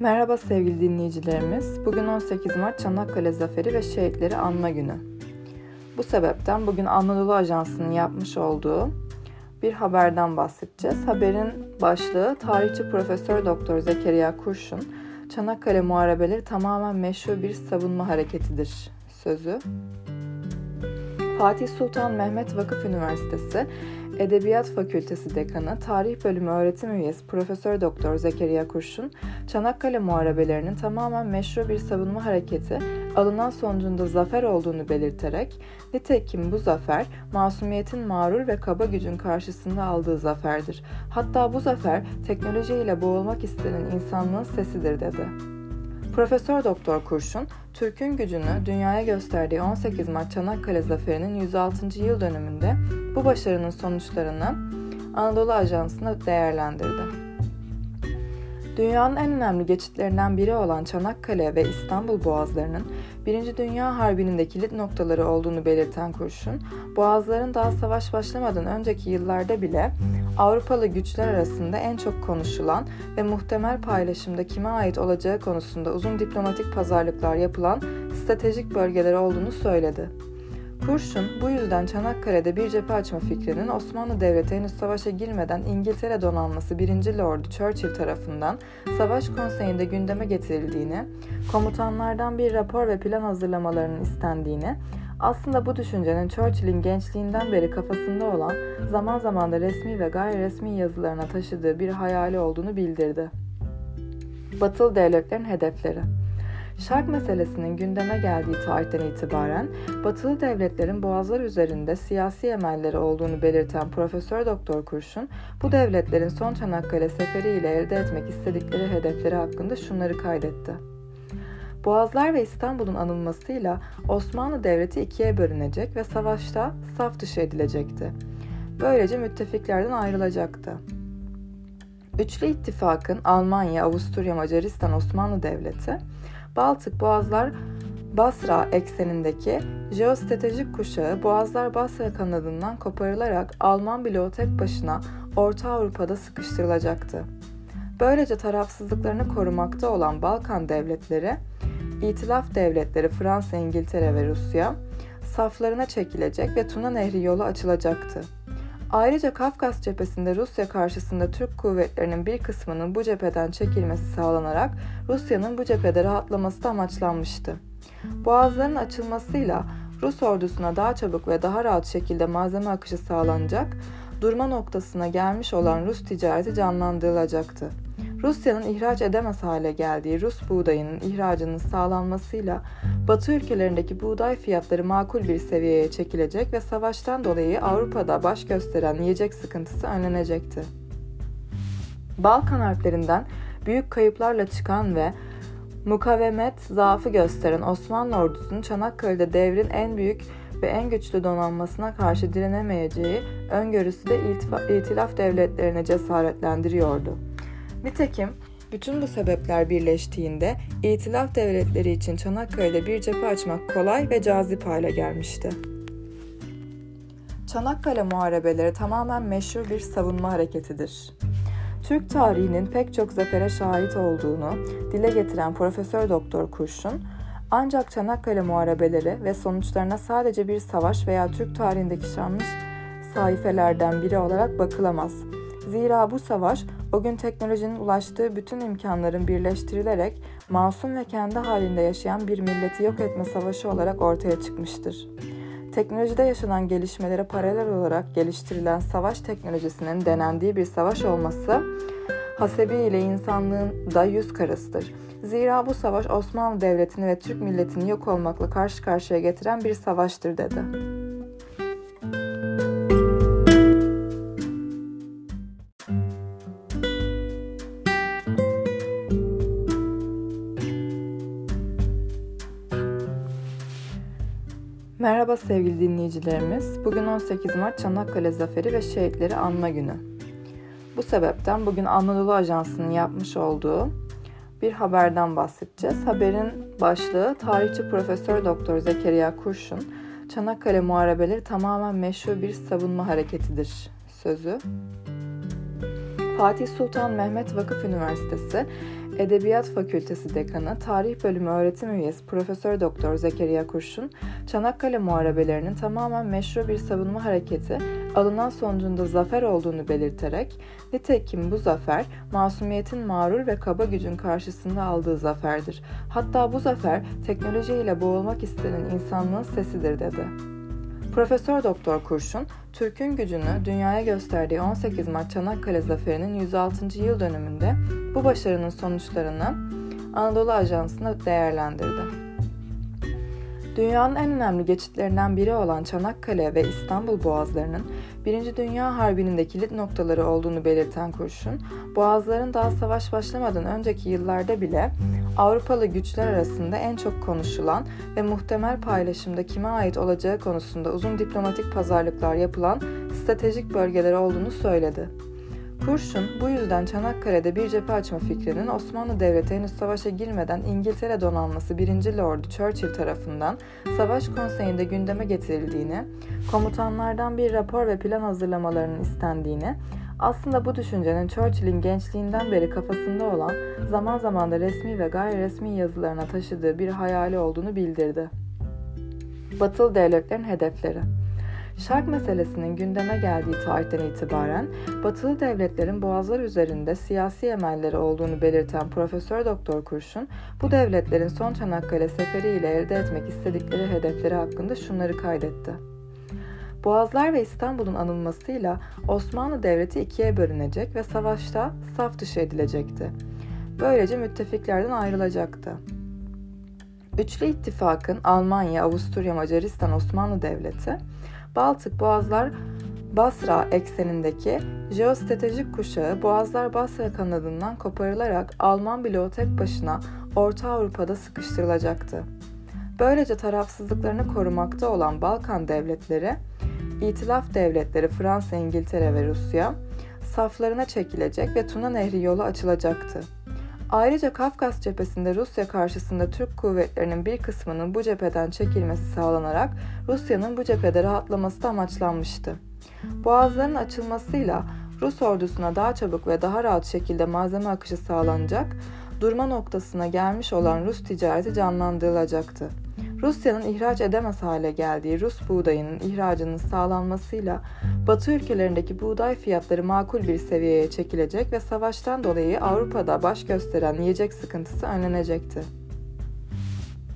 Merhaba sevgili dinleyicilerimiz. Bugün 18 Mart Çanakkale Zaferi ve Şehitleri Anma Günü. Bu sebepten bugün Anadolu Ajansı'nın yapmış olduğu bir haberden bahsedeceğiz. Haberin başlığı tarihçi Profesör Doktor Zekeriya Kurşun, Çanakkale Muharebeleri tamamen meşru bir savunma hareketidir sözü. Fatih Sultan Mehmet Vakıf Üniversitesi Edebiyat Fakültesi Dekanı, Tarih Bölümü öğretim üyesi Profesör Doktor Zekeriya Kurşun, Çanakkale Muharebelerinin tamamen meşru bir savunma hareketi, alınan sonucunda zafer olduğunu belirterek, nitekim bu zafer, masumiyetin mağrur ve kaba gücün karşısında aldığı zaferdir. Hatta bu zafer, teknolojiyle boğulmak istenen insanlığın sesidir dedi. Profesör Doktor Kurşun, Türk'ün gücünü dünyaya gösterdiği 18 Mart Çanakkale Zaferi'nin 106. yıl dönümünde bu başarının sonuçlarını Anadolu Ajansı'na değerlendirdi. Dünyanın en önemli geçitlerinden biri olan Çanakkale ve İstanbul boğazlarının Birinci Dünya Harbi'nin de kilit noktaları olduğunu belirten Kurşun, boğazların daha savaş başlamadan önceki yıllarda bile Avrupalı güçler arasında en çok konuşulan ve muhtemel paylaşımda kime ait olacağı konusunda uzun diplomatik pazarlıklar yapılan stratejik bölgeleri olduğunu söyledi. Kurşun bu yüzden Çanakkale'de bir cephe açma fikrinin Osmanlı Devleti henüz savaşa girmeden İngiltere donanması 1. Lordu Churchill tarafından Savaş Konseyi'nde gündeme getirildiğini, komutanlardan bir rapor ve plan hazırlamalarının istendiğini, aslında bu düşüncenin Churchill'in gençliğinden beri kafasında olan zaman zaman da resmi ve gayri resmi yazılarına taşıdığı bir hayali olduğunu bildirdi. Batılı devletlerin hedefleri Şark meselesinin gündeme geldiği tarihten itibaren Batılı devletlerin boğazlar üzerinde siyasi emelleri olduğunu belirten Profesör Doktor Kurşun, bu devletlerin son Çanakkale seferi ile elde etmek istedikleri hedefleri hakkında şunları kaydetti. Boğazlar ve İstanbul'un anılmasıyla Osmanlı Devleti ikiye bölünecek ve savaşta saf dışı edilecekti. Böylece müttefiklerden ayrılacaktı. Üçlü ittifakın Almanya, Avusturya, Macaristan, Osmanlı Devleti, Baltık Boğazlar Basra eksenindeki jeostratejik kuşağı Boğazlar Basra kanadından koparılarak Alman bloğu tek başına Orta Avrupa'da sıkıştırılacaktı. Böylece tarafsızlıklarını korumakta olan Balkan devletleri, İtilaf devletleri Fransa, İngiltere ve Rusya saflarına çekilecek ve Tuna Nehri yolu açılacaktı. Ayrıca Kafkas cephesinde Rusya karşısında Türk kuvvetlerinin bir kısmının bu cepheden çekilmesi sağlanarak Rusya'nın bu cephede rahatlaması da amaçlanmıştı. Boğazların açılmasıyla Rus ordusuna daha çabuk ve daha rahat şekilde malzeme akışı sağlanacak, durma noktasına gelmiş olan Rus ticareti canlandırılacaktı. Rusya'nın ihraç edemez hale geldiği Rus buğdayının ihracının sağlanmasıyla Batı ülkelerindeki buğday fiyatları makul bir seviyeye çekilecek ve savaştan dolayı Avrupa'da baş gösteren yiyecek sıkıntısı önlenecekti. Balkan harplerinden büyük kayıplarla çıkan ve mukavemet zaafı gösteren Osmanlı ordusunun Çanakkale'de devrin en büyük ve en güçlü donanmasına karşı direnemeyeceği öngörüsü de itilaf devletlerine cesaretlendiriyordu. Nitekim bütün bu sebepler birleştiğinde İtilaf devletleri için Çanakkale'de bir cephe açmak kolay ve cazip hale gelmişti. Çanakkale Muharebeleri tamamen meşhur bir savunma hareketidir. Türk tarihinin pek çok zafere şahit olduğunu dile getiren Profesör Doktor Kurşun, ancak Çanakkale Muharebeleri ve sonuçlarına sadece bir savaş veya Türk tarihindeki şanlı sayfelerden biri olarak bakılamaz. Zira bu savaş o gün teknolojinin ulaştığı bütün imkanların birleştirilerek masum ve kendi halinde yaşayan bir milleti yok etme savaşı olarak ortaya çıkmıştır. Teknolojide yaşanan gelişmelere paralel olarak geliştirilen savaş teknolojisinin denendiği bir savaş olması hasebiyle insanlığın da yüz karasıdır. Zira bu savaş Osmanlı Devleti'ni ve Türk milletini yok olmakla karşı karşıya getiren bir savaştır dedi. Merhaba sevgili dinleyicilerimiz. Bugün 18 Mart Çanakkale Zaferi ve Şehitleri Anma Günü. Bu sebepten bugün Anadolu Ajansı'nın yapmış olduğu bir haberden bahsedeceğiz. Haberin başlığı tarihçi Profesör Doktor Zekeriya Kurşun, Çanakkale Muharebeleri tamamen meşru bir savunma hareketidir sözü. Fatih Sultan Mehmet Vakıf Üniversitesi Edebiyat Fakültesi Dekanı, Tarih Bölümü öğretim üyesi Profesör Doktor Zekeriya Kurşun, Çanakkale Muharebelerinin tamamen meşru bir savunma hareketi, alınan sonucunda zafer olduğunu belirterek, nitekim bu zafer, masumiyetin mağrur ve kaba gücün karşısında aldığı zaferdir. Hatta bu zafer, teknolojiyle boğulmak istenen insanlığın sesidir dedi. Profesör Doktor Kurşun, Türk'ün gücünü dünyaya gösterdiği 18 Mart Çanakkale Zaferi'nin 106. yıl dönümünde bu başarının sonuçlarını Anadolu Ajansı'na değerlendirdi. Dünyanın en önemli geçitlerinden biri olan Çanakkale ve İstanbul boğazlarının Birinci Dünya Harbi'nin de kilit noktaları olduğunu belirten Kurşun, boğazların daha savaş başlamadan önceki yıllarda bile Avrupalı güçler arasında en çok konuşulan ve muhtemel paylaşımda kime ait olacağı konusunda uzun diplomatik pazarlıklar yapılan stratejik bölgeler olduğunu söyledi. Kurşun bu yüzden Çanakkale'de bir cephe açma fikrinin Osmanlı Devleti henüz savaşa girmeden İngiltere donanması 1. Lord Churchill tarafından Savaş Konseyi'nde gündeme getirildiğini, komutanlardan bir rapor ve plan hazırlamalarının istendiğini, aslında bu düşüncenin Churchill'in gençliğinden beri kafasında olan zaman zaman da resmi ve gayri resmi yazılarına taşıdığı bir hayali olduğunu bildirdi. Batılı devletlerin hedefleri Şark meselesinin gündeme geldiği tarihten itibaren Batılı devletlerin boğazlar üzerinde siyasi emelleri olduğunu belirten Profesör Doktor Kurşun, bu devletlerin son Çanakkale seferi ile elde etmek istedikleri hedefleri hakkında şunları kaydetti. Boğazlar ve İstanbul'un anılmasıyla Osmanlı Devleti ikiye bölünecek ve savaşta saf dışı edilecekti. Böylece müttefiklerden ayrılacaktı. Üçlü ittifakın Almanya, Avusturya, Macaristan, Osmanlı Devleti, Baltık Boğazlar Basra eksenindeki jeostratejik kuşağı Boğazlar Basra kanadından koparılarak Alman bloğu tek başına Orta Avrupa'da sıkıştırılacaktı. Böylece tarafsızlıklarını korumakta olan Balkan devletleri, İtilaf devletleri Fransa, İngiltere ve Rusya saflarına çekilecek ve Tuna Nehri yolu açılacaktı. Ayrıca Kafkas cephesinde Rusya karşısında Türk kuvvetlerinin bir kısmının bu cepheden çekilmesi sağlanarak Rusya'nın bu cephede rahatlaması da amaçlanmıştı. Boğazların açılmasıyla Rus ordusuna daha çabuk ve daha rahat şekilde malzeme akışı sağlanacak, durma noktasına gelmiş olan Rus ticareti canlandırılacaktı. Rusya'nın ihraç edemez hale geldiği Rus buğdayının ihracının sağlanmasıyla Batı ülkelerindeki buğday fiyatları makul bir seviyeye çekilecek ve savaştan dolayı Avrupa'da baş gösteren yiyecek sıkıntısı önlenecekti.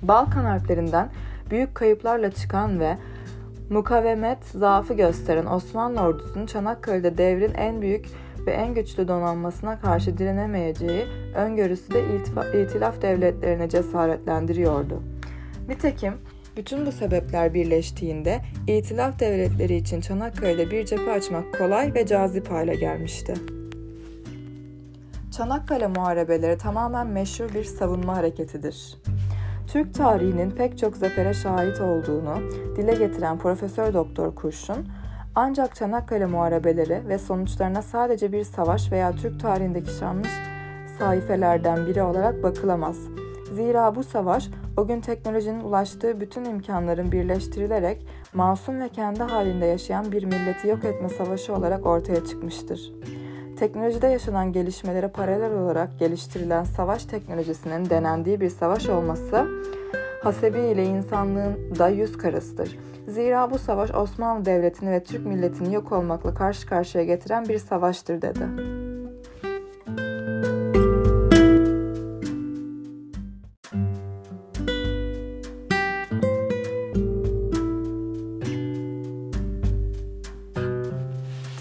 Balkan harplerinden büyük kayıplarla çıkan ve mukavemet zaafı gösteren Osmanlı ordusunun Çanakkale'de devrin en büyük ve en güçlü donanmasına karşı direnemeyeceği öngörüsü de itilaf devletlerine cesaretlendiriyordu. Nitekim bütün bu sebepler birleştiğinde İtilaf devletleri için Çanakkale'de bir cephe açmak kolay ve cazip hale gelmişti. Çanakkale Muharebeleri tamamen meşhur bir savunma hareketidir. Türk tarihinin pek çok zafere şahit olduğunu dile getiren Profesör Doktor Kurşun, ancak Çanakkale Muharebeleri ve sonuçlarına sadece bir savaş veya Türk tarihindeki şanlı sayfelerden biri olarak bakılamaz. Zira bu savaş o gün teknolojinin ulaştığı bütün imkanların birleştirilerek masum ve kendi halinde yaşayan bir milleti yok etme savaşı olarak ortaya çıkmıştır. Teknolojide yaşanan gelişmelere paralel olarak geliştirilen savaş teknolojisinin denendiği bir savaş olması hasebi ile insanlığın da yüz karasıdır. Zira bu savaş Osmanlı Devleti'ni ve Türk milletini yok olmakla karşı karşıya getiren bir savaştır dedi.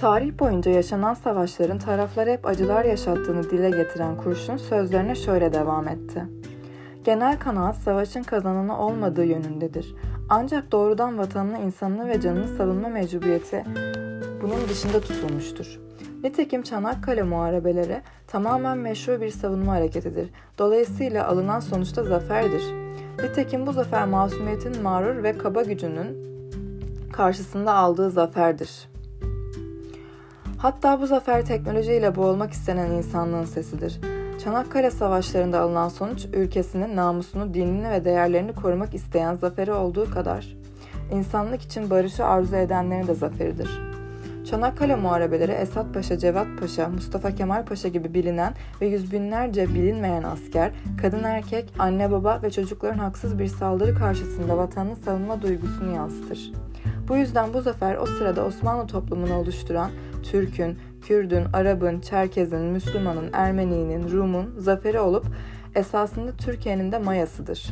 Tarih boyunca yaşanan savaşların taraflara hep acılar yaşattığını dile getiren Kurşun sözlerine şöyle devam etti. Genel kanaat savaşın kazananı olmadığı yönündedir. Ancak doğrudan vatanını, insanını ve canını savunma mecburiyeti bunun dışında tutulmuştur. Nitekim Çanakkale Muharebeleri tamamen meşru bir savunma hareketidir. Dolayısıyla alınan sonuçta zaferdir. Nitekim bu zafer masumiyetin mağrur ve kaba gücünün karşısında aldığı zaferdir. Hatta bu zafer teknolojiyle boğulmak istenen insanlığın sesidir. Çanakkale savaşlarında alınan sonuç ülkesinin namusunu, dinini ve değerlerini korumak isteyen zaferi olduğu kadar insanlık için barışı arzu edenlerin de zaferidir. Çanakkale Muharebeleri Esat Paşa, Cevat Paşa, Mustafa Kemal Paşa gibi bilinen ve yüz binlerce bilinmeyen asker, kadın erkek, anne baba ve çocukların haksız bir saldırı karşısında vatanını savunma duygusunu yansıtır. Bu yüzden bu zafer o sırada Osmanlı toplumunu oluşturan Türk'ün, Kürdün, Arap'ın, Çerkez'in, Müslüman'ın, Ermeni'nin, Rum'un zaferi olup esasında Türkiye'nin de mayasıdır.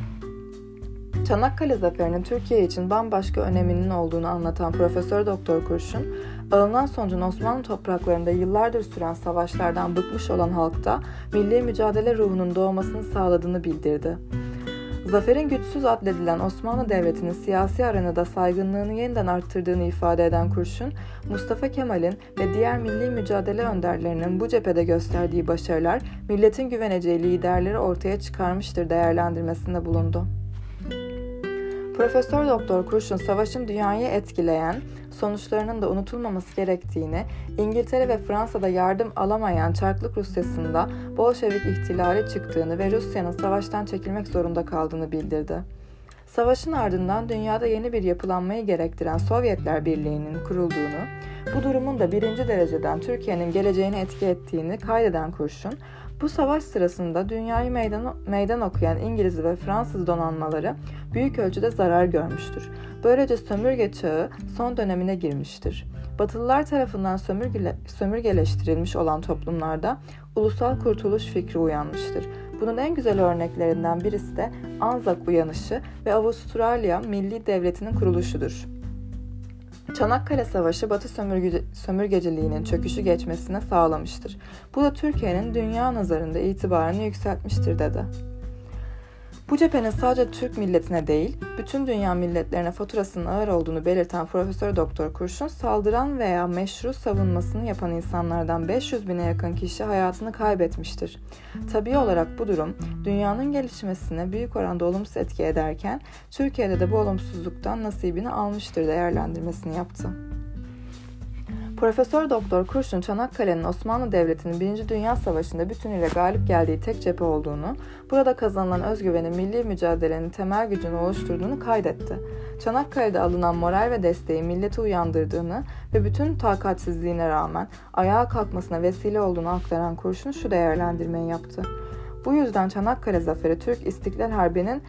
Çanakkale Zaferi'nin Türkiye için bambaşka öneminin olduğunu anlatan Profesör Doktor Kurşun, alınan sonucun Osmanlı topraklarında yıllardır süren savaşlardan bıkmış olan halkta milli mücadele ruhunun doğmasını sağladığını bildirdi. Zaferin güçsüz adledilen Osmanlı Devleti'nin siyasi arenada saygınlığını yeniden arttırdığını ifade eden Kurşun, Mustafa Kemal'in ve diğer milli mücadele önderlerinin bu cephede gösterdiği başarılar milletin güveneceği liderleri ortaya çıkarmıştır değerlendirmesinde bulundu. Profesör Doktor Kurşun savaşın dünyayı etkileyen sonuçlarının da unutulmaması gerektiğini, İngiltere ve Fransa'da yardım alamayan Çarklık Rusyası'nda Bolşevik ihtilali çıktığını ve Rusya'nın savaştan çekilmek zorunda kaldığını bildirdi. Savaşın ardından dünyada yeni bir yapılanmayı gerektiren Sovyetler Birliği'nin kurulduğunu, bu durumun da birinci dereceden Türkiye'nin geleceğini etki ettiğini kaydeden Kurşun, bu savaş sırasında dünyayı meydan, meydan okuyan İngiliz ve Fransız donanmaları büyük ölçüde zarar görmüştür. Böylece sömürge çağı son dönemine girmiştir. Batılılar tarafından sömürgele, sömürgeleştirilmiş olan toplumlarda ulusal kurtuluş fikri uyanmıştır. Bunun en güzel örneklerinden birisi de Anzak uyanışı ve Avustralya Milli Devleti'nin kuruluşudur. Çanakkale Savaşı Batı sömürge, sömürgeciliğinin çöküşü geçmesine sağlamıştır. Bu da Türkiye'nin dünya nazarında itibarını yükseltmiştir dedi. Bu cephenin sadece Türk milletine değil, bütün dünya milletlerine faturasının ağır olduğunu belirten Profesör Doktor Kurşun, saldıran veya meşru savunmasını yapan insanlardan 500 bine yakın kişi hayatını kaybetmiştir. Tabii olarak bu durum, dünyanın gelişmesine büyük oranda olumsuz etki ederken, Türkiye'de de bu olumsuzluktan nasibini almıştır değerlendirmesini yaptı. Profesör Doktor Kurşun Çanakkale'nin Osmanlı Devleti'nin 1. Dünya Savaşı'nda bütünüyle galip geldiği tek cephe olduğunu, burada kazanılan özgüvenin milli mücadelenin temel gücünü oluşturduğunu kaydetti. Çanakkale'de alınan moral ve desteği milleti uyandırdığını ve bütün takatsizliğine rağmen ayağa kalkmasına vesile olduğunu aktaran Kurşun şu değerlendirmeyi yaptı. Bu yüzden Çanakkale Zaferi Türk İstiklal Harbi'nin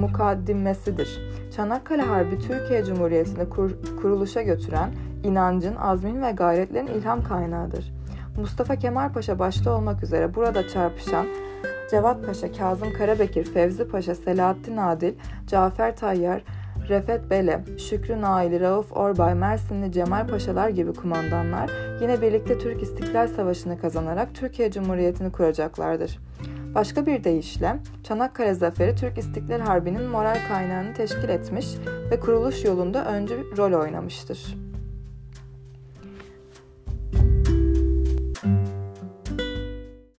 mukaddimesidir. Çanakkale Harbi Türkiye Cumhuriyeti'ni kur, kuruluşa götüren inancın, azmin ve gayretlerin ilham kaynağıdır. Mustafa Kemal Paşa başta olmak üzere burada çarpışan Cevat Paşa, Kazım Karabekir, Fevzi Paşa, Selahattin Adil, Cafer Tayyar, Refet Bele, Şükrü Naili, Rauf Orbay, Mersinli Cemal Paşalar gibi kumandanlar yine birlikte Türk İstiklal Savaşı'nı kazanarak Türkiye Cumhuriyeti'ni kuracaklardır. Başka bir deyişle Çanakkale Zaferi Türk İstiklal Harbi'nin moral kaynağını teşkil etmiş ve kuruluş yolunda öncü rol oynamıştır.